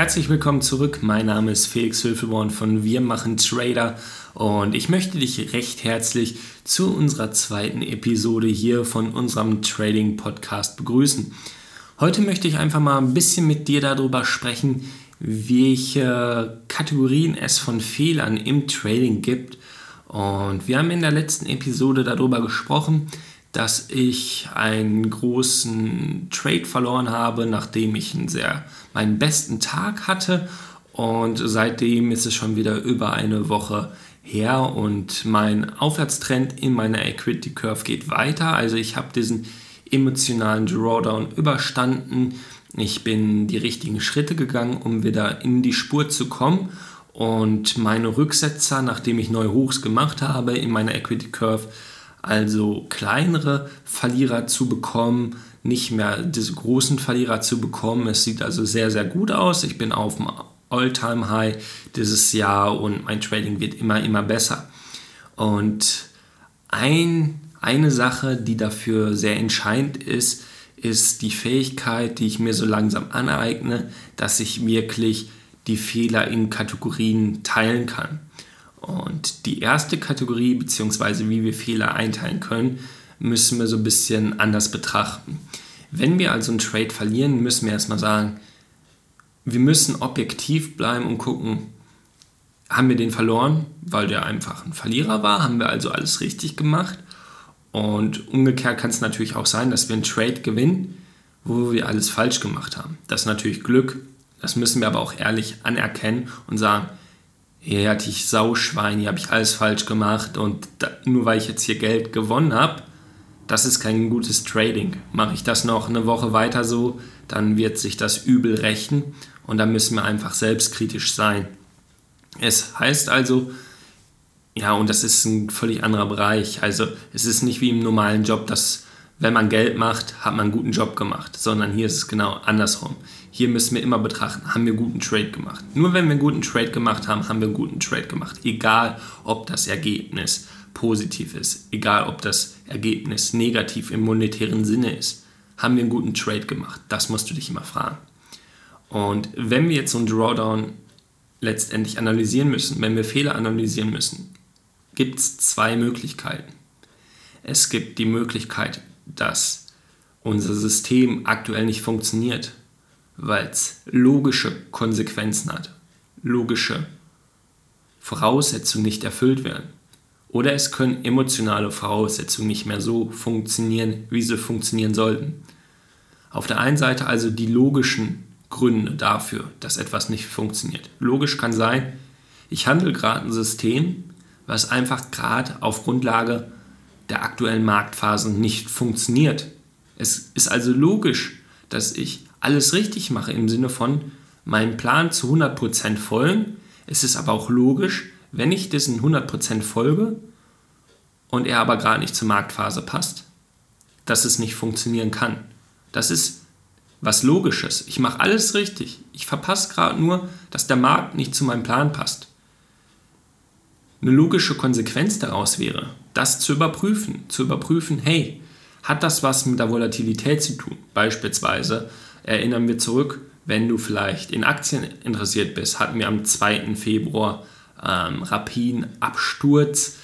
Herzlich willkommen zurück. Mein Name ist Felix Hülfelborn von Wir machen Trader und ich möchte dich recht herzlich zu unserer zweiten Episode hier von unserem Trading Podcast begrüßen. Heute möchte ich einfach mal ein bisschen mit dir darüber sprechen, welche Kategorien es von Fehlern im Trading gibt. Und wir haben in der letzten Episode darüber gesprochen, dass ich einen großen Trade verloren habe, nachdem ich einen sehr, meinen besten Tag hatte. Und seitdem ist es schon wieder über eine Woche her und mein Aufwärtstrend in meiner Equity Curve geht weiter. Also ich habe diesen emotionalen Drawdown überstanden. Ich bin die richtigen Schritte gegangen, um wieder in die Spur zu kommen. Und meine Rücksetzer, nachdem ich neue Hochs gemacht habe in meiner Equity Curve, also kleinere Verlierer zu bekommen, nicht mehr diese großen Verlierer zu bekommen. Es sieht also sehr, sehr gut aus. Ich bin auf dem All-Time-High dieses Jahr und mein Trading wird immer, immer besser. Und ein, eine Sache, die dafür sehr entscheidend ist, ist die Fähigkeit, die ich mir so langsam aneigne, dass ich wirklich die Fehler in Kategorien teilen kann. Und die erste Kategorie, beziehungsweise wie wir Fehler einteilen können, müssen wir so ein bisschen anders betrachten. Wenn wir also einen Trade verlieren, müssen wir erstmal sagen, wir müssen objektiv bleiben und gucken, haben wir den verloren, weil der einfach ein Verlierer war, haben wir also alles richtig gemacht. Und umgekehrt kann es natürlich auch sein, dass wir einen Trade gewinnen, wo wir alles falsch gemacht haben. Das ist natürlich Glück, das müssen wir aber auch ehrlich anerkennen und sagen, hier hatte ich Sauschwein, hier habe ich alles falsch gemacht und da, nur weil ich jetzt hier Geld gewonnen habe, das ist kein gutes Trading. Mache ich das noch eine Woche weiter so, dann wird sich das übel rächen und da müssen wir einfach selbstkritisch sein. Es heißt also, ja, und das ist ein völlig anderer Bereich. Also es ist nicht wie im normalen Job, dass wenn man Geld macht, hat man einen guten Job gemacht, sondern hier ist es genau andersrum. Hier müssen wir immer betrachten, haben wir guten Trade gemacht. Nur wenn wir einen guten Trade gemacht haben, haben wir einen guten Trade gemacht. Egal, ob das Ergebnis positiv ist, egal, ob das Ergebnis negativ im monetären Sinne ist, haben wir einen guten Trade gemacht. Das musst du dich immer fragen. Und wenn wir jetzt so einen Drawdown letztendlich analysieren müssen, wenn wir Fehler analysieren müssen, gibt es zwei Möglichkeiten. Es gibt die Möglichkeit, dass unser System aktuell nicht funktioniert, weil es logische Konsequenzen hat, logische Voraussetzungen nicht erfüllt werden. Oder es können emotionale Voraussetzungen nicht mehr so funktionieren, wie sie funktionieren sollten. Auf der einen Seite also die logischen Gründe dafür, dass etwas nicht funktioniert. Logisch kann sein, ich handle gerade ein System, was einfach gerade auf Grundlage der aktuellen Marktphasen nicht funktioniert. Es ist also logisch, dass ich alles richtig mache im Sinne von meinem Plan zu 100% folgen. Es ist aber auch logisch, wenn ich diesen 100% folge und er aber gerade nicht zur Marktphase passt, dass es nicht funktionieren kann. Das ist was Logisches. Ich mache alles richtig. Ich verpasse gerade nur, dass der Markt nicht zu meinem Plan passt. Eine logische Konsequenz daraus wäre, das zu überprüfen, zu überprüfen, hey, hat das was mit der Volatilität zu tun? Beispielsweise erinnern wir zurück, wenn du vielleicht in Aktien interessiert bist, hatten wir am 2. Februar ähm, rapiden Absturz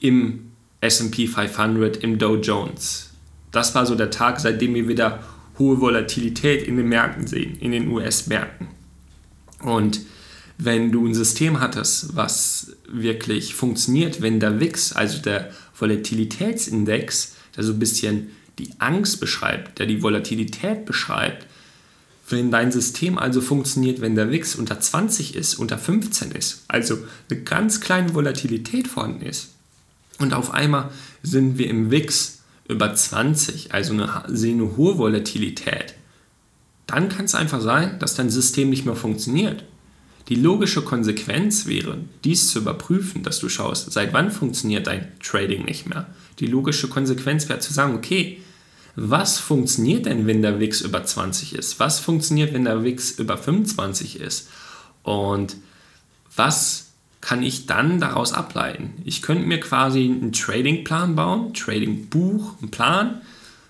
im SP 500, im Dow Jones. Das war so der Tag, seitdem wir wieder hohe Volatilität in den Märkten sehen, in den US-Märkten. Und wenn du ein System hattest, was wirklich funktioniert, wenn der WIX, also der Volatilitätsindex, der so ein bisschen die Angst beschreibt, der die Volatilität beschreibt, wenn dein System also funktioniert, wenn der WIX unter 20 ist, unter 15 ist, also eine ganz kleine Volatilität vorhanden ist, und auf einmal sind wir im WIX über 20, also eine, sehen eine hohe Volatilität, dann kann es einfach sein, dass dein System nicht mehr funktioniert. Die logische Konsequenz wäre, dies zu überprüfen, dass du schaust, seit wann funktioniert dein Trading nicht mehr. Die logische Konsequenz wäre zu sagen, okay, was funktioniert denn, wenn der WIX über 20 ist? Was funktioniert, wenn der WIX über 25 ist? Und was kann ich dann daraus ableiten? Ich könnte mir quasi einen Trading-Plan bauen, Trading-Buch, einen Plan,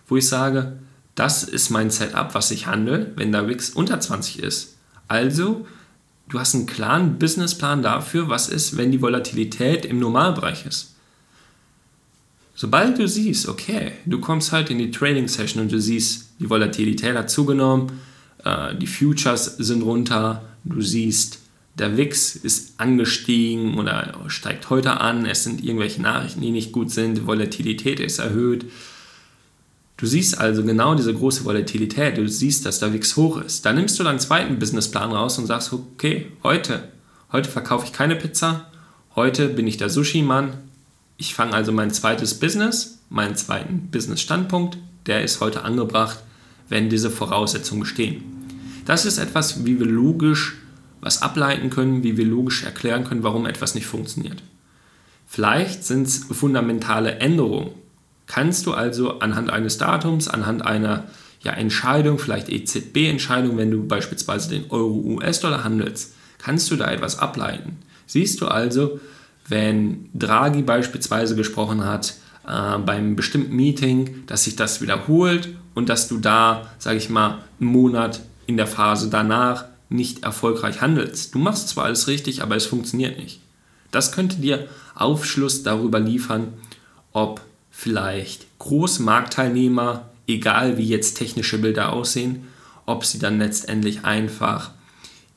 wo ich sage, das ist mein Setup, was ich handle, wenn der WIX unter 20 ist Also, du hast einen klaren Businessplan dafür, was ist, wenn die Volatilität im Normalbereich ist. Sobald du siehst, okay, du kommst halt in die Trading Session und du siehst, die Volatilität hat zugenommen, äh, die Futures sind runter, du siehst, der WIX ist angestiegen oder steigt heute an, es sind irgendwelche Nachrichten, die nicht gut sind, die Volatilität ist erhöht. Du siehst also genau diese große Volatilität, du siehst, dass der WIX hoch ist. Dann nimmst du deinen zweiten Businessplan raus und sagst, okay, heute, heute verkaufe ich keine Pizza, heute bin ich der Sushi-Mann, ich fange also mein zweites Business, meinen zweiten Business-Standpunkt, der ist heute angebracht, wenn diese Voraussetzungen bestehen. Das ist etwas, wie wir logisch was ableiten können, wie wir logisch erklären können, warum etwas nicht funktioniert. Vielleicht sind es fundamentale Änderungen. Kannst du also anhand eines Datums, anhand einer ja, Entscheidung, vielleicht EZB-Entscheidung, wenn du beispielsweise den Euro-US-Dollar handelst, kannst du da etwas ableiten. Siehst du also, wenn Draghi beispielsweise gesprochen hat äh, beim bestimmten Meeting, dass sich das wiederholt und dass du da, sage ich mal, einen Monat in der Phase danach nicht erfolgreich handelst. Du machst zwar alles richtig, aber es funktioniert nicht. Das könnte dir Aufschluss darüber liefern, ob vielleicht große Marktteilnehmer, egal wie jetzt technische Bilder aussehen, ob sie dann letztendlich einfach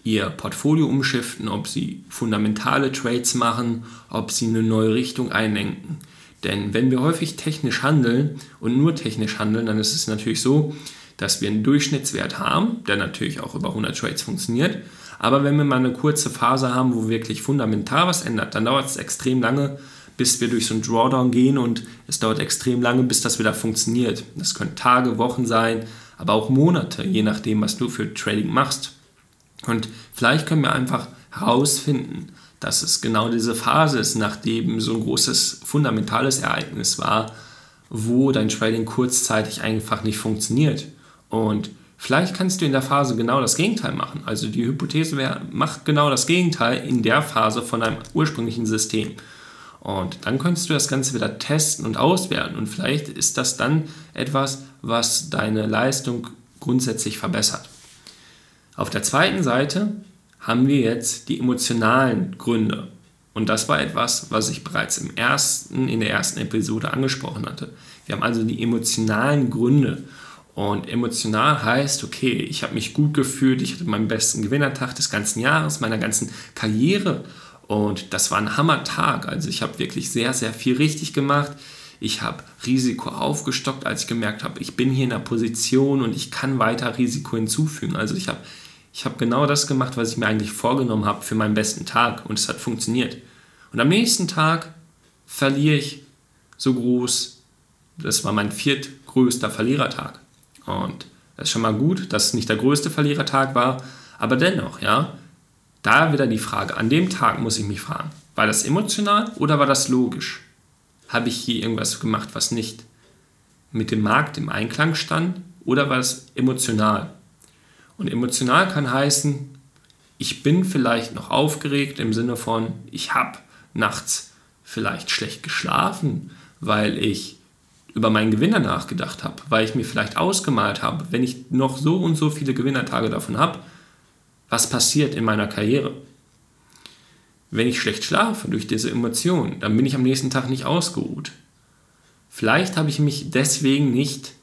ihr Portfolio umschiften, ob sie fundamentale Trades machen, ob sie eine neue Richtung einlenken. Denn wenn wir häufig technisch handeln und nur technisch handeln, dann ist es natürlich so, dass wir einen Durchschnittswert haben, der natürlich auch über 100 Trades funktioniert. Aber wenn wir mal eine kurze Phase haben, wo wirklich fundamental was ändert, dann dauert es extrem lange, bis wir durch so einen Drawdown gehen und es dauert extrem lange, bis das wieder funktioniert. Das können Tage, Wochen sein, aber auch Monate, je nachdem, was du für Trading machst. Und vielleicht können wir einfach herausfinden, dass es genau diese Phase ist, nachdem so ein großes fundamentales Ereignis war, wo dein Trading kurzzeitig einfach nicht funktioniert. Und vielleicht kannst du in der Phase genau das Gegenteil machen. Also die Hypothese wäre, mach genau das Gegenteil in der Phase von deinem ursprünglichen System. Und dann könntest du das Ganze wieder testen und auswerten. Und vielleicht ist das dann etwas, was deine Leistung grundsätzlich verbessert. Auf der zweiten Seite haben wir jetzt die emotionalen Gründe. Und das war etwas, was ich bereits im ersten, in der ersten Episode angesprochen hatte. Wir haben also die emotionalen Gründe. Und emotional heißt, okay, ich habe mich gut gefühlt, ich hatte meinen besten Gewinnertag des ganzen Jahres, meiner ganzen Karriere. Und das war ein Hammertag. Also ich habe wirklich sehr, sehr viel richtig gemacht. Ich habe Risiko aufgestockt, als ich gemerkt habe, ich bin hier in einer Position und ich kann weiter Risiko hinzufügen. Also ich habe ich habe genau das gemacht, was ich mir eigentlich vorgenommen habe für meinen besten Tag und es hat funktioniert. Und am nächsten Tag verliere ich so groß, das war mein viertgrößter Verlierertag. Und das ist schon mal gut, dass es nicht der größte Verlierertag war, aber dennoch, ja, da wieder die Frage, an dem Tag muss ich mich fragen, war das emotional oder war das logisch? Habe ich hier irgendwas gemacht, was nicht mit dem Markt im Einklang stand oder war es emotional? Und emotional kann heißen, ich bin vielleicht noch aufgeregt im Sinne von, ich habe nachts vielleicht schlecht geschlafen, weil ich über meinen Gewinner nachgedacht habe, weil ich mir vielleicht ausgemalt habe, wenn ich noch so und so viele Gewinnertage davon habe, was passiert in meiner Karriere. Wenn ich schlecht schlafe durch diese Emotionen, dann bin ich am nächsten Tag nicht ausgeruht. Vielleicht habe ich mich deswegen nicht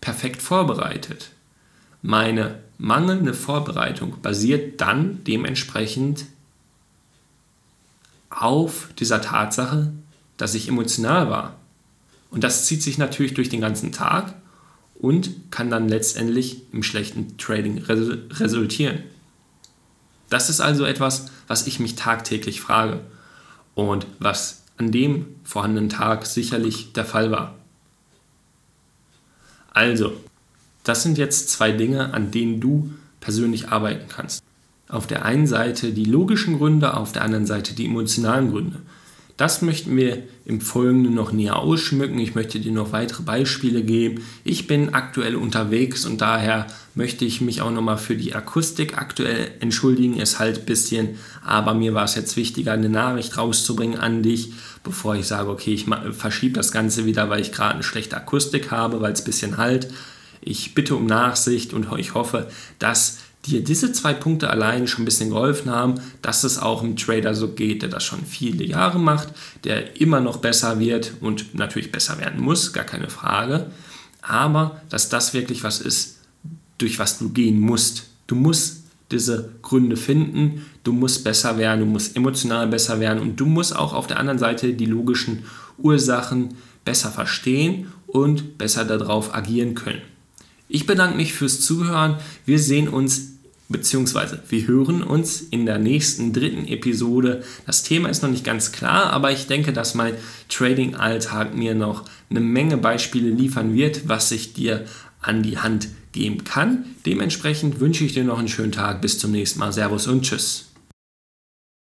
perfekt vorbereitet. Meine mangelnde Vorbereitung basiert dann dementsprechend auf dieser Tatsache, dass ich emotional war. Und das zieht sich natürlich durch den ganzen Tag und kann dann letztendlich im schlechten Trading resultieren. Das ist also etwas, was ich mich tagtäglich frage und was an dem vorhandenen Tag sicherlich der Fall war. Also, das sind jetzt zwei Dinge, an denen du persönlich arbeiten kannst. Auf der einen Seite die logischen Gründe, auf der anderen Seite die emotionalen Gründe. Das möchten wir im Folgenden noch näher ausschmücken. Ich möchte dir noch weitere Beispiele geben. Ich bin aktuell unterwegs und daher möchte ich mich auch nochmal für die Akustik aktuell entschuldigen. Es halt ein bisschen, aber mir war es jetzt wichtiger, eine Nachricht rauszubringen an dich, bevor ich sage, okay, ich verschiebe das Ganze wieder, weil ich gerade eine schlechte Akustik habe, weil es ein bisschen halt. Ich bitte um Nachsicht und ich hoffe, dass dir diese zwei Punkte allein schon ein bisschen geholfen haben, dass es auch einem Trader so geht, der das schon viele Jahre macht, der immer noch besser wird und natürlich besser werden muss, gar keine Frage. Aber dass das wirklich was ist, durch was du gehen musst. Du musst diese Gründe finden, du musst besser werden, du musst emotional besser werden und du musst auch auf der anderen Seite die logischen Ursachen besser verstehen und besser darauf agieren können. Ich bedanke mich fürs Zuhören. Wir sehen uns beziehungsweise wir hören uns in der nächsten dritten Episode. Das Thema ist noch nicht ganz klar, aber ich denke, dass mein Trading-Alltag mir noch eine Menge Beispiele liefern wird, was ich dir an die Hand geben kann. Dementsprechend wünsche ich dir noch einen schönen Tag. Bis zum nächsten Mal. Servus und Tschüss.